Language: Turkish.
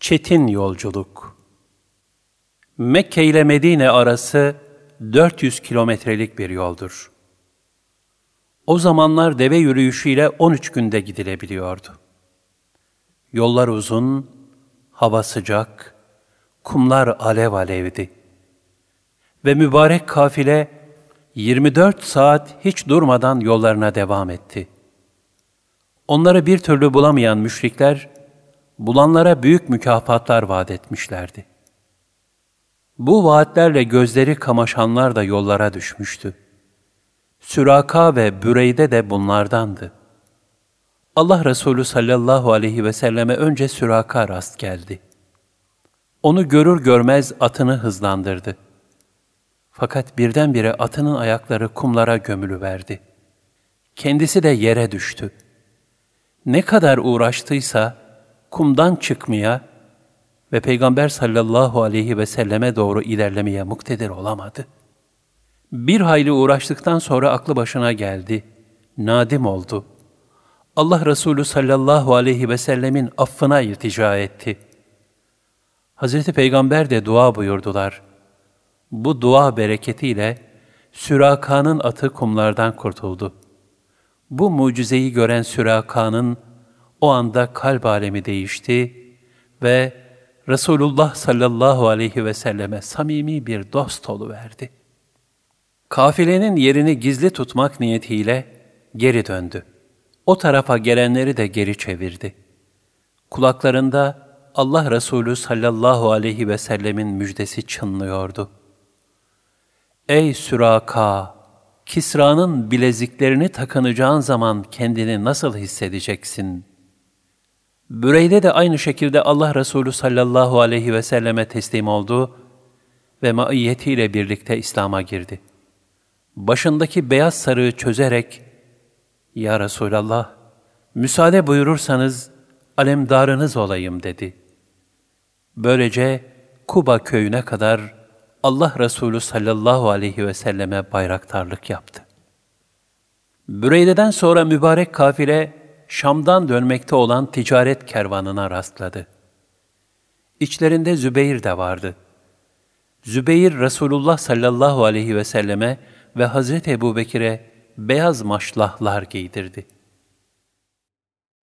Çetin yolculuk. Mekke ile Medine arası 400 kilometrelik bir yoldur. O zamanlar deve yürüyüşüyle 13 günde gidilebiliyordu. Yollar uzun, hava sıcak, kumlar alev alevdi. Ve mübarek kafile 24 saat hiç durmadan yollarına devam etti. Onları bir türlü bulamayan müşrikler, bulanlara büyük mükafatlar vaat etmişlerdi. Bu vaatlerle gözleri kamaşanlar da yollara düşmüştü. Süraka ve Büreyde de bunlardandı. Allah Resulü sallallahu aleyhi ve selleme önce Süraka rast geldi. Onu görür görmez atını hızlandırdı. Fakat birdenbire atının ayakları kumlara gömülüverdi. Kendisi de yere düştü. Ne kadar uğraştıysa, kumdan çıkmaya ve Peygamber sallallahu aleyhi ve selleme doğru ilerlemeye muktedir olamadı. Bir hayli uğraştıktan sonra aklı başına geldi. Nadim oldu. Allah Resulü sallallahu aleyhi ve sellemin affına iltica etti. Hazreti Peygamber de dua buyurdular. Bu dua bereketiyle Süraka'nın atı kumlardan kurtuldu. Bu mucizeyi gören Süraka'nın o anda kalp alemi değişti ve Resulullah sallallahu aleyhi ve selleme samimi bir dost verdi. Kafilenin yerini gizli tutmak niyetiyle geri döndü. O tarafa gelenleri de geri çevirdi. Kulaklarında Allah Resulü sallallahu aleyhi ve sellemin müjdesi çınlıyordu. Ey Süraka! Kisra'nın bileziklerini takınacağın zaman kendini nasıl hissedeceksin?'' Büreyde de aynı şekilde Allah Resulü sallallahu aleyhi ve selleme teslim oldu ve maiyetiyle birlikte İslam'a girdi. Başındaki beyaz sarığı çözerek, Ya Resulallah, müsaade buyurursanız alemdarınız olayım dedi. Böylece Kuba köyüne kadar Allah Resulü sallallahu aleyhi ve selleme bayraktarlık yaptı. Büreyde'den sonra mübarek kafile Şam'dan dönmekte olan ticaret kervanına rastladı. İçlerinde Zübeyir de vardı. Zübeyir Resulullah sallallahu aleyhi ve selleme ve Hazreti Ebu Bekir'e beyaz maşlahlar giydirdi.''